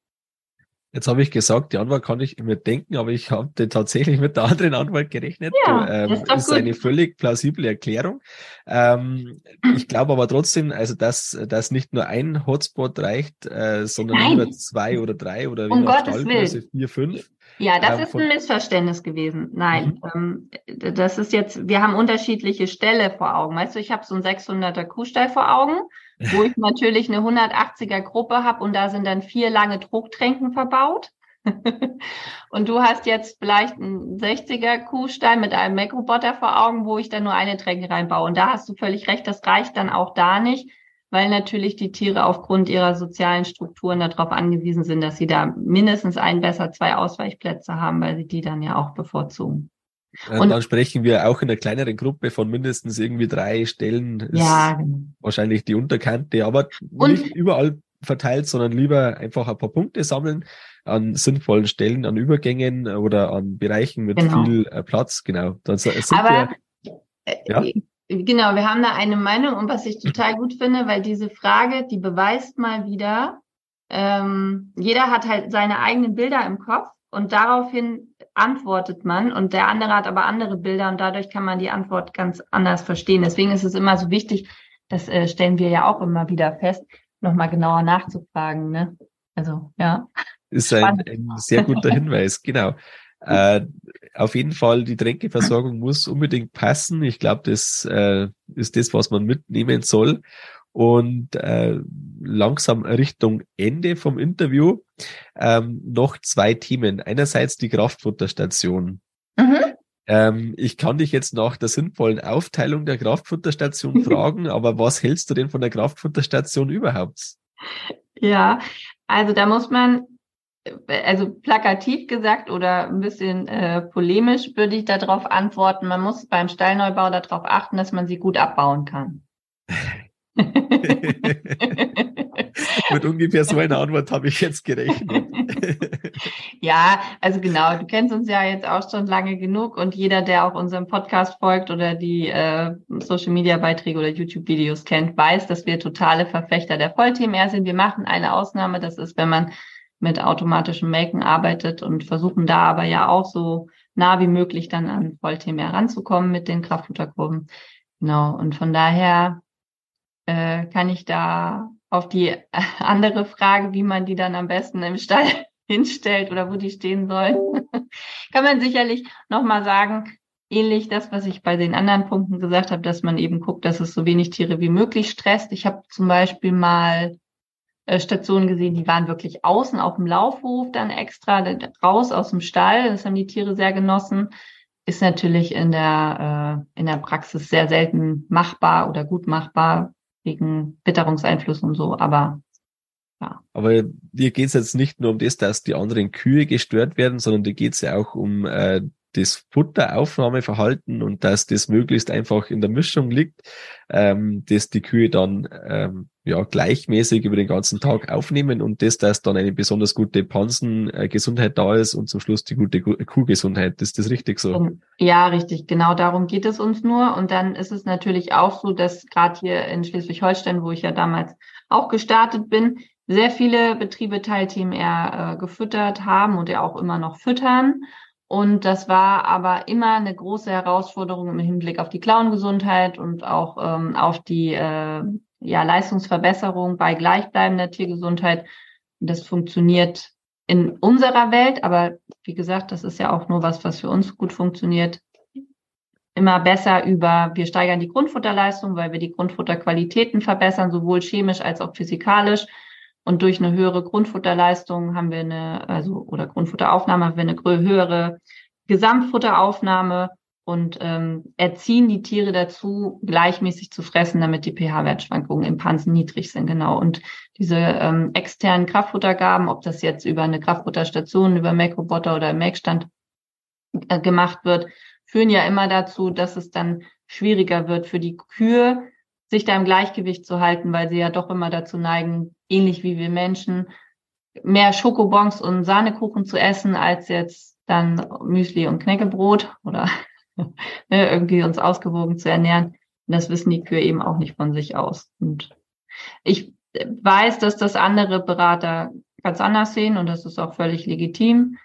Jetzt habe ich gesagt, die Antwort kann ich immer denken, aber ich habe tatsächlich mit der anderen Antwort gerechnet. Ja, ähm, ist, ist eine völlig plausible Erklärung. Ähm, ich glaube aber trotzdem, also dass, dass nicht nur ein Hotspot reicht, äh, sondern Nein. lieber zwei oder drei oder um wie Gottes Stallgröße vier, fünf. Ja, das ähm, ist ein Missverständnis gewesen. Nein, mhm. ähm, das ist jetzt, wir haben unterschiedliche Ställe vor Augen. Weißt du, ich habe so einen 600er Kuhstall vor Augen wo *laughs* ich natürlich eine 180er Gruppe habe und da sind dann vier lange Drucktränken verbaut. *laughs* und du hast jetzt vielleicht einen 60er Kuhstall mit einem Mac-Roboter vor Augen, wo ich dann nur eine Tränke reinbaue. Und da hast du völlig recht, das reicht dann auch da nicht, weil natürlich die Tiere aufgrund ihrer sozialen Strukturen darauf angewiesen sind, dass sie da mindestens ein, besser zwei Ausweichplätze haben, weil sie die dann ja auch bevorzugen. Und dann sprechen wir auch in einer kleineren Gruppe von mindestens irgendwie drei Stellen. ja, genau. Wahrscheinlich die Unterkante, aber nicht überall verteilt, sondern lieber einfach ein paar Punkte sammeln an sinnvollen Stellen, an Übergängen oder an Bereichen mit genau. viel äh, Platz. Genau. Dann sind Aber wir, äh, ja? genau, wir haben da eine Meinung und was ich total gut finde, weil diese Frage, die beweist mal wieder, ähm, jeder hat halt seine eigenen Bilder im Kopf und daraufhin antwortet man und der andere hat aber andere Bilder und dadurch kann man die Antwort ganz anders verstehen. Deswegen ist es immer so wichtig, das äh, stellen wir ja auch immer wieder fest, nochmal genauer nachzufragen. Ne? Also ja. Ist ein, ein sehr guter Hinweis, *laughs* genau. Äh, auf jeden Fall, die Tränkeversorgung muss unbedingt passen. Ich glaube, das äh, ist das, was man mitnehmen soll und äh, langsam Richtung Ende vom Interview ähm, noch zwei Themen. Einerseits die Kraftfutterstation. Mhm. Ähm, ich kann dich jetzt nach der sinnvollen Aufteilung der Kraftfutterstation *laughs* fragen, aber was hältst du denn von der Kraftfutterstation überhaupt? Ja, also da muss man, also plakativ gesagt oder ein bisschen äh, polemisch würde ich darauf antworten, man muss beim Stallneubau darauf achten, dass man sie gut abbauen kann. *laughs* *laughs* Mit ungefähr so einer Antwort habe ich jetzt gerechnet. *laughs* ja, also genau, du kennst uns ja jetzt auch schon lange genug und jeder, der auch unserem Podcast folgt oder die äh, Social Media Beiträge oder YouTube Videos kennt, weiß, dass wir totale Verfechter der Voll-TMR sind. Wir machen eine Ausnahme, das ist, wenn man mit automatischem Melken arbeitet und versuchen da aber ja auch so nah wie möglich dann an Voll-TMR ranzukommen mit den Kraftfutterkurven. Genau. Und von daher äh, kann ich da auf die *laughs* andere Frage, wie man die dann am besten im Stall *laughs* hinstellt oder wo die stehen sollen, *laughs* kann man sicherlich nochmal sagen, ähnlich das, was ich bei den anderen Punkten gesagt habe, dass man eben guckt, dass es so wenig Tiere wie möglich stresst. Ich habe zum Beispiel mal äh, Stationen gesehen, die waren wirklich außen auf dem Laufhof dann extra raus aus dem Stall. Das haben die Tiere sehr genossen. Ist natürlich in der, äh, in der Praxis sehr selten machbar oder gut machbar, wegen Witterungseinfluss und so, aber ja. Aber dir geht es jetzt nicht nur um das, dass die anderen Kühe gestört werden, sondern dir geht es ja auch um äh, das Futteraufnahmeverhalten und dass das möglichst einfach in der Mischung liegt, ähm, dass die Kühe dann ähm, ja gleichmäßig über den ganzen Tag aufnehmen und das, dass dann eine besonders gute Pansengesundheit da ist und zum Schluss die gute Kuhgesundheit. Ist das richtig so? Ja, richtig. Genau darum geht es uns nur. Und dann ist es natürlich auch so, dass gerade hier in Schleswig-Holstein, wo ich ja damals auch gestartet bin, sehr viele Betriebe Teilteam eher äh, gefüttert haben und ja auch immer noch füttern. Und das war aber immer eine große Herausforderung im Hinblick auf die Klauengesundheit und auch ähm, auf die äh, ja, Leistungsverbesserung bei gleichbleibender Tiergesundheit. Das funktioniert in unserer Welt, aber wie gesagt, das ist ja auch nur was, was für uns gut funktioniert. Immer besser über, wir steigern die Grundfutterleistung, weil wir die Grundfutterqualitäten verbessern, sowohl chemisch als auch physikalisch. Und durch eine höhere Grundfutterleistung haben wir eine, also oder Grundfutteraufnahme haben wir eine höhere Gesamtfutteraufnahme und ähm, erziehen die Tiere dazu, gleichmäßig zu fressen, damit die pH-Wertschwankungen im Pansen niedrig sind. Genau. Und diese ähm, externen Kraftfuttergaben, ob das jetzt über eine Kraftfutterstation, über Melkroboter oder im Melkstand äh, gemacht wird, führen ja immer dazu, dass es dann schwieriger wird für die Kühe, sich da im Gleichgewicht zu halten, weil sie ja doch immer dazu neigen, ähnlich wie wir Menschen, mehr Schokobons und Sahnekuchen zu essen, als jetzt dann Müsli und Knäckebrot oder *laughs* ne, irgendwie uns ausgewogen zu ernähren. Und das wissen die Kühe eben auch nicht von sich aus. Und ich weiß, dass das andere Berater ganz anders sehen und das ist auch völlig legitim.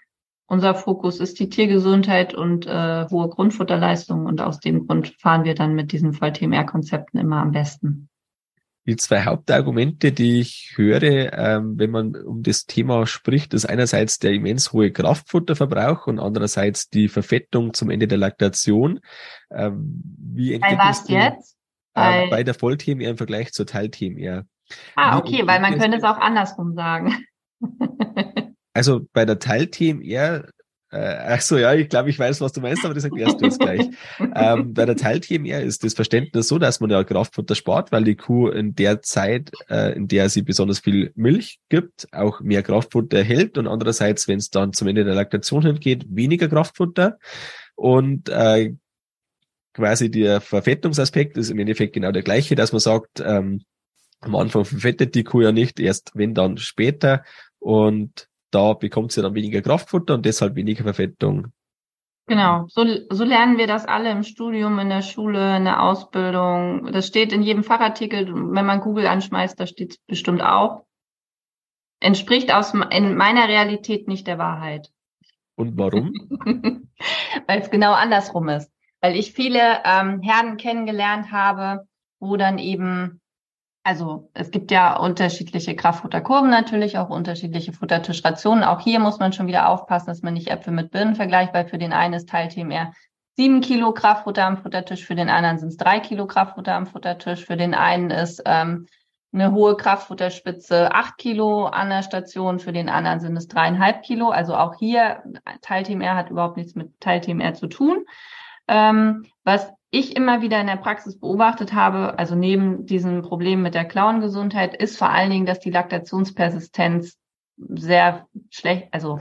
Unser Fokus ist die Tiergesundheit und äh, hohe Grundfutterleistung und aus dem Grund fahren wir dann mit diesen Voll-TMR-Konzepten immer am besten. Die zwei Hauptargumente, die ich höre, ähm, wenn man um das Thema spricht, ist einerseits der immens hohe Kraftfutterverbrauch und andererseits die Verfettung zum Ende der Laktation. Ähm, wie bei was jetzt? Äh, bei, bei der Voll-TMR im Vergleich zur Teil-TMR. Ah, okay, weil man könnte es auch andersrum sagen. Also bei der Teil-TMR, äh, ach so, ja, ich glaube, ich weiß, was du meinst, aber das erklärst du jetzt gleich. *laughs* ähm, bei der Teil-TMR ist das Verständnis so, dass man ja Kraftfutter spart, weil die Kuh in der Zeit, äh, in der sie besonders viel Milch gibt, auch mehr Kraftfutter erhält und andererseits, wenn es dann zum Ende der Laktation hingeht, weniger Kraftfutter und äh, quasi der Verfettungsaspekt ist im Endeffekt genau der gleiche, dass man sagt, ähm, Am Anfang verfettet die Kuh ja nicht, erst wenn dann später. Und da bekommt sie dann weniger Kraftfutter und deshalb weniger Verfettung. Genau, so, so lernen wir das alle im Studium, in der Schule, in der Ausbildung. Das steht in jedem Fachartikel, wenn man Google anschmeißt, da steht es bestimmt auch. Entspricht aus in meiner Realität nicht der Wahrheit. Und warum? *laughs* Weil es genau andersrum ist. Weil ich viele ähm, Herden kennengelernt habe, wo dann eben also es gibt ja unterschiedliche Kraftfutterkurven natürlich, auch unterschiedliche Futtertischrationen. Auch hier muss man schon wieder aufpassen, dass man nicht Äpfel mit Birnen vergleicht, weil für den einen ist Teilteam sieben Kilo Kraftfutter am Futtertisch, für den anderen sind es drei Kilo Kraftfutter am Futtertisch, für den einen ist ähm, eine hohe Kraftfutterspitze acht Kilo an der Station, für den anderen sind es dreieinhalb Kilo. Also auch hier Teilteam hat überhaupt nichts mit Teilteam zu tun. Ähm, was ich immer wieder in der Praxis beobachtet habe, also neben diesem Problem mit der Klauengesundheit, ist vor allen Dingen, dass die Laktationspersistenz sehr schlecht, also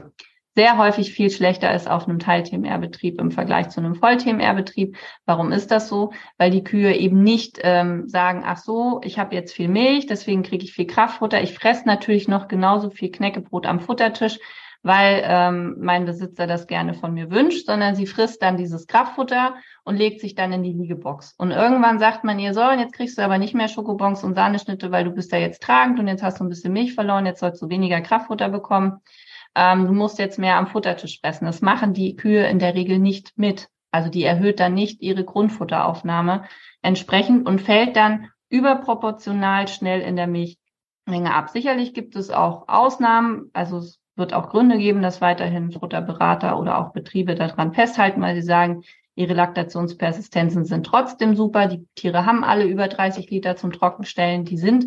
sehr häufig viel schlechter ist auf einem Teil-TMR-Betrieb im Vergleich zu einem Voll-TMR-Betrieb. Warum ist das so? Weil die Kühe eben nicht ähm, sagen, ach so, ich habe jetzt viel Milch, deswegen kriege ich viel Kraftfutter. Ich fresse natürlich noch genauso viel Knäckebrot am Futtertisch, weil ähm, mein Besitzer das gerne von mir wünscht, sondern sie frisst dann dieses Kraftfutter und legt sich dann in die Liegebox. Und irgendwann sagt man ihr so, und jetzt kriegst du aber nicht mehr Schokobons und Sahneschnitte, weil du bist ja jetzt tragend und jetzt hast du ein bisschen Milch verloren, jetzt sollst du weniger Kraftfutter bekommen. Ähm, du musst jetzt mehr am Futtertisch fressen. Das machen die Kühe in der Regel nicht mit. Also die erhöht dann nicht ihre Grundfutteraufnahme entsprechend und fällt dann überproportional schnell in der Milchmenge ab. Sicherlich gibt es auch Ausnahmen. Also es wird auch Gründe geben, dass weiterhin Futterberater oder auch Betriebe daran festhalten, weil sie sagen, ihre Laktationspersistenzen sind trotzdem super. Die Tiere haben alle über 30 Liter zum Trockenstellen. Die sind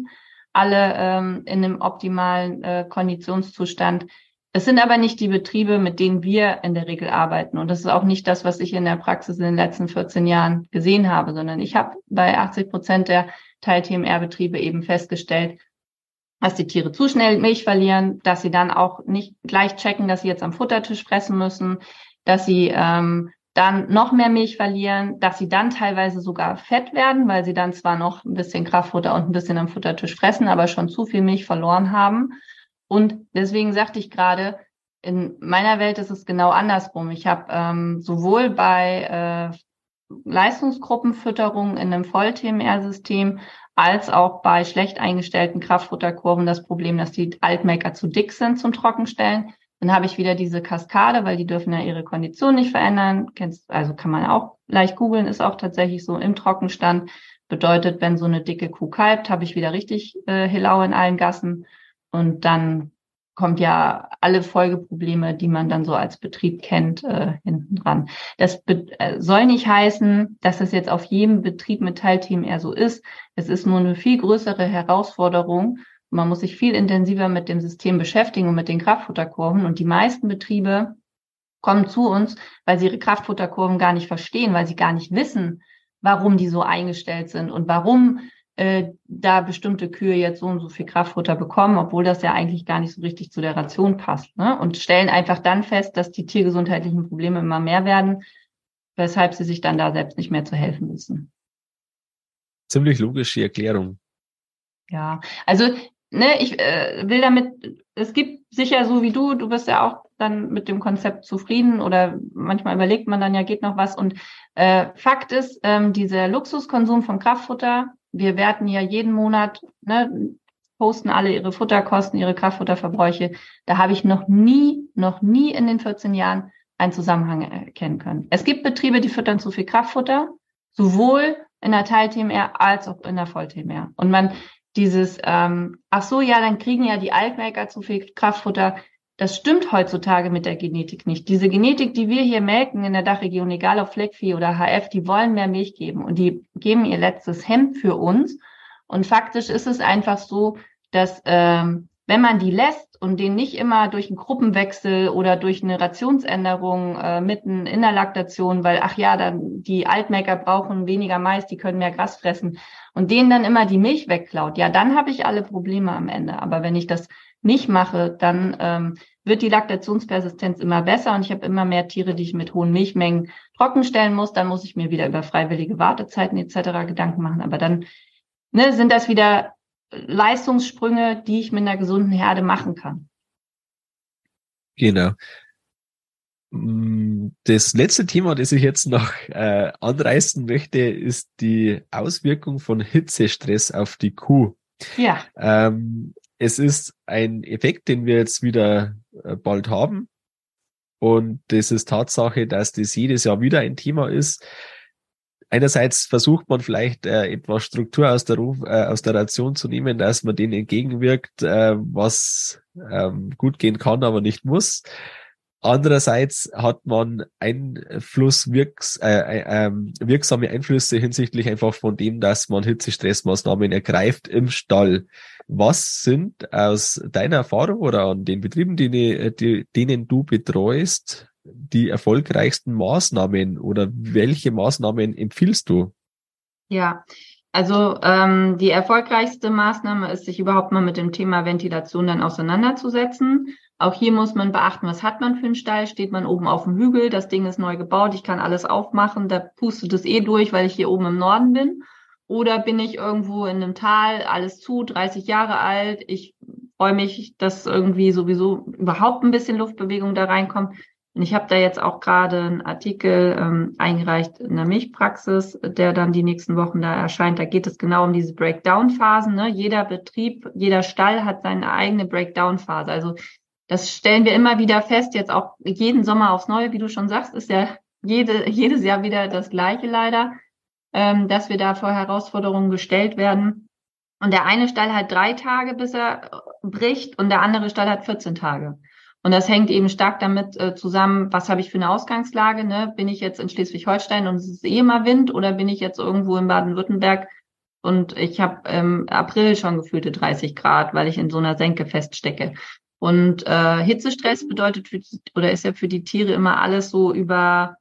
alle ähm, in einem optimalen äh, Konditionszustand. Es sind aber nicht die Betriebe, mit denen wir in der Regel arbeiten. Und das ist auch nicht das, was ich in der Praxis in den letzten 14 Jahren gesehen habe, sondern ich habe bei 80 Prozent der Teil-TMR-Betriebe eben festgestellt, dass die Tiere zu schnell Milch verlieren, dass sie dann auch nicht gleich checken, dass sie jetzt am Futtertisch fressen müssen, dass sie ähm, dann noch mehr Milch verlieren, dass sie dann teilweise sogar fett werden, weil sie dann zwar noch ein bisschen Kraftfutter und ein bisschen am Futtertisch fressen, aber schon zu viel Milch verloren haben. Und deswegen sagte ich gerade, in meiner Welt ist es genau andersrum. Ich habe ähm, sowohl bei äh, Leistungsgruppenfütterung in einem Voll-TMR-System als auch bei schlecht eingestellten Kraftfutterkurven das Problem, dass die Altmaker zu dick sind zum Trockenstellen. Dann habe ich wieder diese Kaskade, weil die dürfen ja ihre Kondition nicht verändern. Also kann man auch leicht googeln, ist auch tatsächlich so im Trockenstand. Bedeutet, wenn so eine dicke Kuh kalbt, habe ich wieder richtig äh, Hilau in allen Gassen. Und dann kommt ja alle Folgeprobleme, die man dann so als Betrieb kennt, äh, hinten dran. Das äh, soll nicht heißen, dass das jetzt auf jedem Betrieb mit Teilteam eher so ist. Es ist nur eine viel größere Herausforderung. Man muss sich viel intensiver mit dem System beschäftigen und mit den Kraftfutterkurven. Und die meisten Betriebe kommen zu uns, weil sie ihre Kraftfutterkurven gar nicht verstehen, weil sie gar nicht wissen, warum die so eingestellt sind und warum äh, da bestimmte Kühe jetzt so und so viel Kraftfutter bekommen, obwohl das ja eigentlich gar nicht so richtig zu der Ration passt. Ne? Und stellen einfach dann fest, dass die tiergesundheitlichen Probleme immer mehr werden, weshalb sie sich dann da selbst nicht mehr zu helfen wissen. Ziemlich logische Erklärung. Ja, also ne, ich äh, will damit, es gibt sicher so wie du, du bist ja auch dann mit dem Konzept zufrieden oder manchmal überlegt man dann ja, geht noch was. Und äh, Fakt ist, ähm, dieser Luxuskonsum von Kraftfutter, wir werten ja jeden Monat, ne, posten alle ihre Futterkosten, ihre Kraftfutterverbräuche. Da habe ich noch nie, noch nie in den 14 Jahren einen Zusammenhang erkennen können. Es gibt Betriebe, die füttern zu viel Kraftfutter, sowohl in der Teil-TMR als auch in der Voll-TMR. Und man dieses, ähm, ach so, ja, dann kriegen ja die Altmelker zu viel Kraftfutter. Das stimmt heutzutage mit der Genetik nicht. Diese Genetik, die wir hier melken in der Dachregion, egal ob Fleckvieh oder HF, die wollen mehr Milch geben und die geben ihr letztes Hemd für uns. Und faktisch ist es einfach so, dass ähm, wenn man die lässt und den nicht immer durch einen Gruppenwechsel oder durch eine Rationsänderung äh, mitten in der Laktation, weil ach ja, dann die Altmelker brauchen weniger Mais, die können mehr Gras fressen und denen dann immer die Milch wegklaut, ja, dann habe ich alle Probleme am Ende. Aber wenn ich das nicht mache, dann ähm, wird die Laktationspersistenz immer besser und ich habe immer mehr Tiere, die ich mit hohen Milchmengen trockenstellen muss. Dann muss ich mir wieder über freiwillige Wartezeiten etc. Gedanken machen. Aber dann ne, sind das wieder Leistungssprünge, die ich mit einer gesunden Herde machen kann. Genau. Mm, das letzte Thema, das ich jetzt noch äh, anreißen möchte, ist die Auswirkung von Hitzestress auf die Kuh. Ja. Ähm, es ist ein Effekt, den wir jetzt wieder äh, bald haben. Und das ist Tatsache, dass das jedes Jahr wieder ein Thema ist. Einerseits versucht man vielleicht äh, etwas Struktur aus der, Ruf, äh, aus der Ration zu nehmen, dass man denen entgegenwirkt, äh, was ähm, gut gehen kann, aber nicht muss. Andererseits hat man Einfluss, wirks, äh, äh, ähm, wirksame Einflüsse hinsichtlich einfach von dem, dass man Hitzestressmaßnahmen ergreift im Stall. Was sind aus deiner Erfahrung oder an den Betrieben, die, die, denen du betreust, die erfolgreichsten Maßnahmen oder welche Maßnahmen empfiehlst du? Ja, also ähm, die erfolgreichste Maßnahme ist, sich überhaupt mal mit dem Thema Ventilation dann auseinanderzusetzen. Auch hier muss man beachten, was hat man für einen Stall? Steht man oben auf dem Hügel? Das Ding ist neu gebaut, ich kann alles aufmachen, da pustet es eh durch, weil ich hier oben im Norden bin. Oder bin ich irgendwo in einem Tal, alles zu, 30 Jahre alt, ich freue mich, dass irgendwie sowieso überhaupt ein bisschen Luftbewegung da reinkommt. Und ich habe da jetzt auch gerade einen Artikel ähm, eingereicht in der Milchpraxis, der dann die nächsten Wochen da erscheint. Da geht es genau um diese Breakdown-Phasen. Ne? Jeder Betrieb, jeder Stall hat seine eigene Breakdown-Phase. Also das stellen wir immer wieder fest, jetzt auch jeden Sommer aufs Neue, wie du schon sagst, ist ja jede, *laughs* jedes Jahr wieder das Gleiche leider, ähm, dass wir da vor Herausforderungen gestellt werden. Und der eine Stall hat drei Tage, bis er bricht, und der andere Stall hat 14 Tage. Und das hängt eben stark damit äh, zusammen, was habe ich für eine Ausgangslage? Ne? Bin ich jetzt in Schleswig-Holstein und es ist eh immer Wind oder bin ich jetzt irgendwo in Baden-Württemberg und ich habe im April schon gefühlte 30 Grad, weil ich in so einer Senke feststecke. Und äh, Hitzestress bedeutet für die, oder ist ja für die Tiere immer alles so über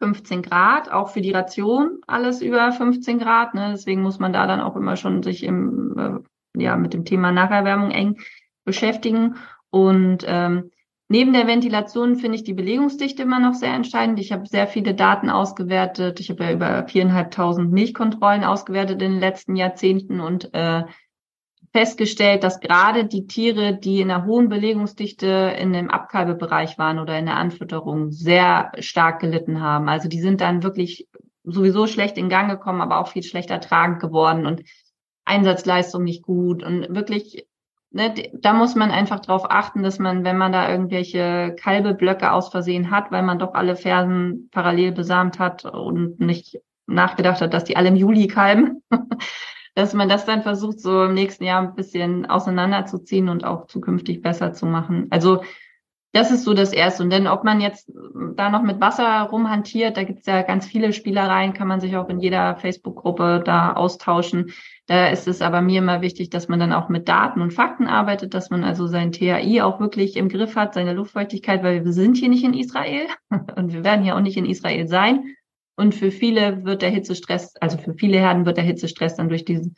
15 Grad, auch für die Ration alles über 15 Grad. Ne? Deswegen muss man da dann auch immer schon sich im, äh, ja, mit dem Thema Nacherwärmung eng beschäftigen. Und ähm, neben der Ventilation finde ich die Belegungsdichte immer noch sehr entscheidend. Ich habe sehr viele Daten ausgewertet. Ich habe ja über viereinhalbtausend Milchkontrollen ausgewertet in den letzten Jahrzehnten und äh, festgestellt, dass gerade die Tiere, die in einer hohen Belegungsdichte in dem Abkalbebereich waren oder in der Anfütterung, sehr stark gelitten haben. Also die sind dann wirklich sowieso schlecht in Gang gekommen, aber auch viel schlechter tragend geworden und Einsatzleistung nicht gut und wirklich, ne, da muss man einfach darauf achten, dass man, wenn man da irgendwelche Kalbeblöcke aus Versehen hat, weil man doch alle Fersen parallel besamt hat und nicht nachgedacht hat, dass die alle im Juli kalben, dass man das dann versucht, so im nächsten Jahr ein bisschen auseinanderzuziehen und auch zukünftig besser zu machen. Also das ist so das Erste. Und dann, ob man jetzt da noch mit Wasser rumhantiert, da gibt's ja ganz viele Spielereien, kann man sich auch in jeder Facebook-Gruppe da austauschen. Da ist es aber mir immer wichtig, dass man dann auch mit Daten und Fakten arbeitet, dass man also sein THI auch wirklich im Griff hat, seine Luftfeuchtigkeit, weil wir sind hier nicht in Israel *laughs* und wir werden hier auch nicht in Israel sein. Und für viele wird der Hitzestress, also für viele Herden wird der Hitzestress dann durch diese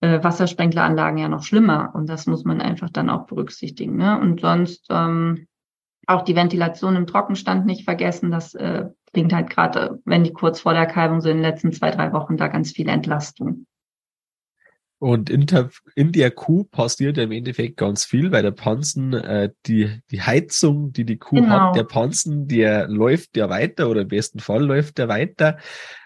äh, Wassersprenkleranlagen ja noch schlimmer. Und das muss man einfach dann auch berücksichtigen. Ne? Und sonst ähm, auch die Ventilation im Trockenstand nicht vergessen. Das äh, bringt halt gerade, wenn die kurz vor der Kalbung sind, in den letzten zwei, drei Wochen da ganz viel Entlastung. Und in der, in der Kuh passiert ja im Endeffekt ganz viel, bei der Pansen, äh, die, die Heizung, die die Kuh genau. hat, der Pansen, der läuft ja weiter oder im besten Fall läuft der weiter.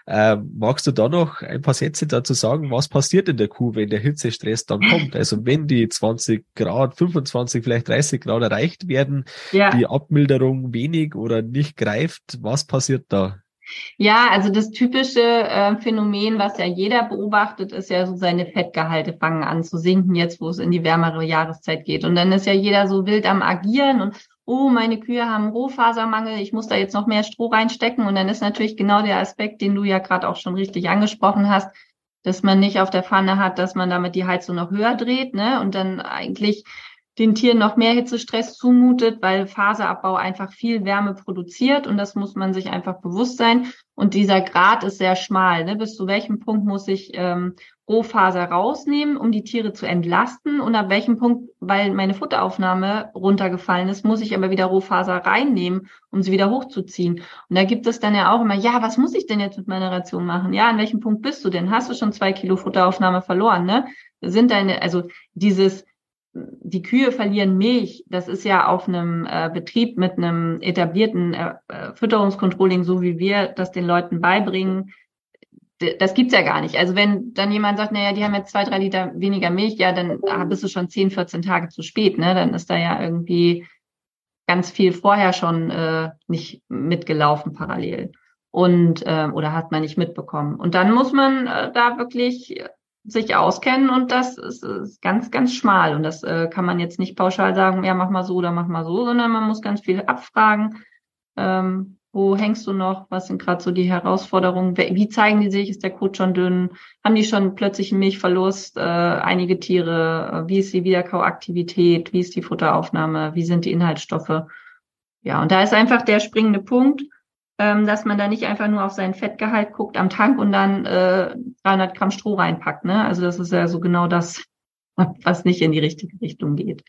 Äh, magst du da noch ein paar Sätze dazu sagen, was passiert in der Kuh, wenn der Hitzestress dann kommt? *laughs* Also wenn die 20 Grad, 25, vielleicht 30 Grad erreicht werden, ja. die Abmilderung wenig oder nicht greift, was passiert da? Ja, also das typische äh, Phänomen, was ja jeder beobachtet, ist ja so seine Fettgehalte fangen an zu sinken, jetzt wo es in die wärmere Jahreszeit geht. Und dann ist ja jeder so wild am Agieren und oh, meine Kühe haben Rohfasermangel, ich muss da jetzt noch mehr Stroh reinstecken. Und dann ist natürlich genau der Aspekt, den du ja gerade auch schon richtig angesprochen hast, dass man nicht auf der Pfanne hat, dass man damit die Heizung noch höher dreht, ne? Und dann eigentlich den Tieren noch mehr Hitzestress zumutet, weil Faserabbau einfach viel Wärme produziert und das muss man sich einfach bewusst sein. Und dieser Grad ist sehr schmal. Ne? Bis zu welchem Punkt muss ich ähm, Rohfaser rausnehmen, um die Tiere zu entlasten und ab welchem Punkt, weil meine Futteraufnahme runtergefallen ist, muss ich aber wieder Rohfaser reinnehmen, um sie wieder hochzuziehen. Und da gibt es dann ja auch immer, ja, was muss ich denn jetzt mit meiner Ration machen? Ja, an welchem Punkt bist du denn? Hast du schon zwei Kilo Futteraufnahme verloren, ne? Sind deine, also dieses, die Kühe verlieren Milch, das ist ja auf einem äh, Betrieb mit einem etablierten äh, äh Fütterungskontrolling, so wie wir das den Leuten beibringen, das gibt's ja gar nicht. Also wenn dann jemand sagt, naja, die haben jetzt zwei, drei Liter weniger Milch, ja, dann bist du schon 10, 14 Tage zu spät, ne? Dann ist da ja irgendwie ganz viel vorher schon äh, nicht mitgelaufen parallel. Und äh, oder hat man nicht mitbekommen. Und dann muss man äh, da wirklich sich auskennen und das ist, ist ganz, ganz schmal. Und das äh, kann man jetzt nicht pauschal sagen, ja, mach mal so oder mach mal so, sondern man muss ganz viel abfragen. Ähm, wo hängst du noch? Was sind gerade so die Herausforderungen? Wie zeigen die sich? Ist der Kot schon dünn? Haben die schon plötzlich einen Milchverlust? Äh, einige Tiere? Äh, wie ist die Wiederkauaktivität? Wie ist die Futteraufnahme? Wie sind die Inhaltsstoffe? Ja, und da ist einfach der springende Punkt, ähm, dass man da nicht einfach nur auf seinen Fettgehalt guckt am Tank und dann äh, 300 Gramm Stroh reinpackt. Ne? Also das ist ja so genau das, *laughs* was nicht in die richtige Richtung geht.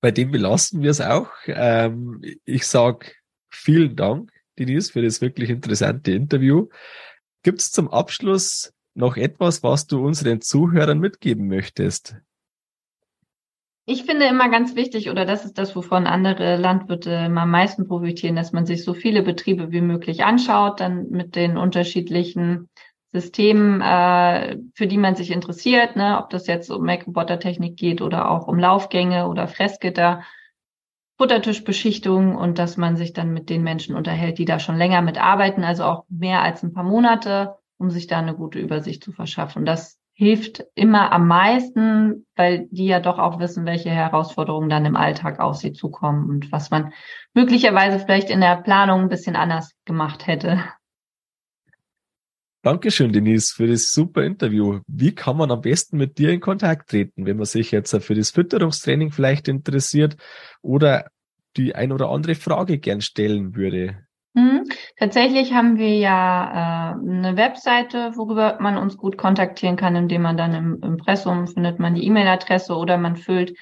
Bei dem belasten wir es auch. Ähm, ich sag Vielen Dank, Denise, für das wirklich interessante Interview. Gibt es zum Abschluss noch etwas, was du unseren Zuhörern mitgeben möchtest? Ich finde immer ganz wichtig, oder das ist das, wovon andere Landwirte immer am meisten profitieren, dass man sich so viele Betriebe wie möglich anschaut, dann mit den unterschiedlichen Systemen, äh, für die man sich interessiert, ne, ob das jetzt um Make-Roboter-Technik geht oder auch um Laufgänge oder Fressgitter Futtertischbeschichtung und dass man sich dann mit den Menschen unterhält, die da schon länger mitarbeiten, also auch mehr als ein paar Monate, um sich da eine gute Übersicht zu verschaffen. Das hilft immer am meisten, weil die ja doch auch wissen, welche Herausforderungen dann im Alltag auf sie zukommen und was man möglicherweise vielleicht in der Planung ein bisschen anders gemacht hätte. Dankeschön, Denise, für das super Interview. Wie kann man am besten mit dir in Kontakt treten, wenn man sich jetzt für das Fütterungstraining vielleicht interessiert oder die ein oder andere Frage gern stellen würde? Tatsächlich haben wir ja äh, eine Webseite, worüber man uns gut kontaktieren kann, indem man dann im Impressum findet man die E-Mail-Adresse oder man füllt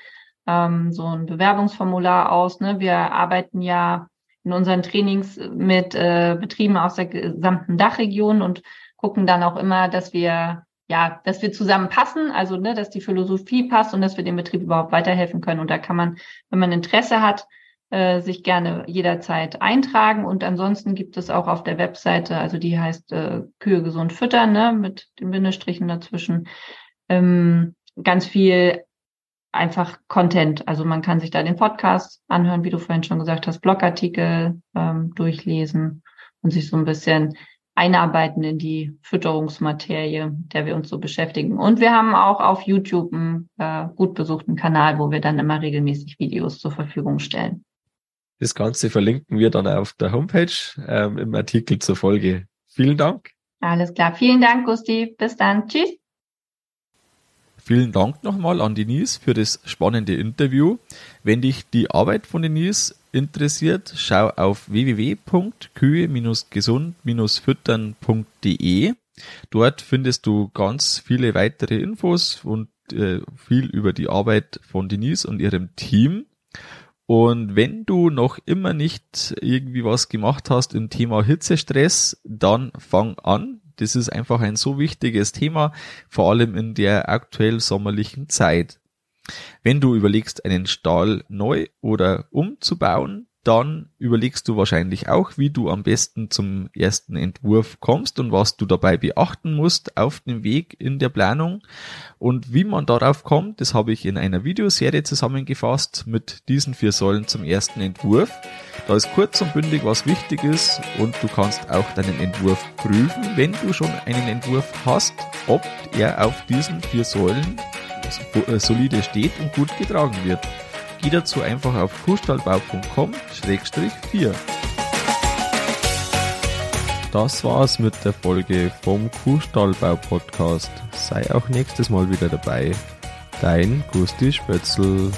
ähm, so ein Bewerbungsformular aus. Ne? Wir arbeiten ja in unseren Trainings mit äh, Betrieben aus der gesamten Dachregion und gucken dann auch immer, dass wir ja, dass wir zusammenpassen, also ne, dass die Philosophie passt und dass wir dem Betrieb überhaupt weiterhelfen können. Und da kann man, wenn man Interesse hat, äh, sich gerne jederzeit eintragen. Und ansonsten gibt es auch auf der Webseite, also die heißt äh, Kühe gesund füttern, ne, mit den Bindestrichen dazwischen, ähm, ganz viel einfach Content. Also man kann sich da den Podcast anhören, wie du vorhin schon gesagt hast, Blogartikel ähm, durchlesen und sich so ein bisschen einarbeiten in die Fütterungsmaterie, der wir uns so beschäftigen. Und wir haben auch auf YouTube einen äh, gut besuchten Kanal, wo wir dann immer regelmäßig Videos zur Verfügung stellen. Das Ganze verlinken wir dann auf der Homepage ähm, im Artikel zur Folge. Vielen Dank. Alles klar. Vielen Dank, Gusti. Bis dann. Tschüss. Vielen Dank nochmal an Denise für das spannende Interview. Wenn dich die Arbeit von Denise interessiert, schau auf www.kühe-gesund-füttern.de. Dort findest du ganz viele weitere Infos und äh, viel über die Arbeit von Denise und ihrem Team. Und wenn du noch immer nicht irgendwie was gemacht hast im Thema Hitzestress, dann fang an. Das ist einfach ein so wichtiges Thema, vor allem in der aktuell sommerlichen Zeit. Wenn du überlegst, einen Stall neu oder umzubauen, dann überlegst du wahrscheinlich auch, wie du am besten zum ersten Entwurf kommst und was du dabei beachten musst auf dem Weg in der Planung. Und wie man darauf kommt, das habe ich in einer Videoserie zusammengefasst mit diesen vier Säulen zum ersten Entwurf. Da ist kurz und bündig, was wichtig ist und du kannst auch deinen Entwurf prüfen, wenn du schon einen Entwurf hast, ob er auf diesen vier Säulen äh, solide steht und gut getragen wird. Geh dazu einfach auf kuhstallbau.com-4. Das war's mit der Folge vom Kuhstallbau Podcast. Sei auch nächstes Mal wieder dabei. Dein Gusti Spötzl.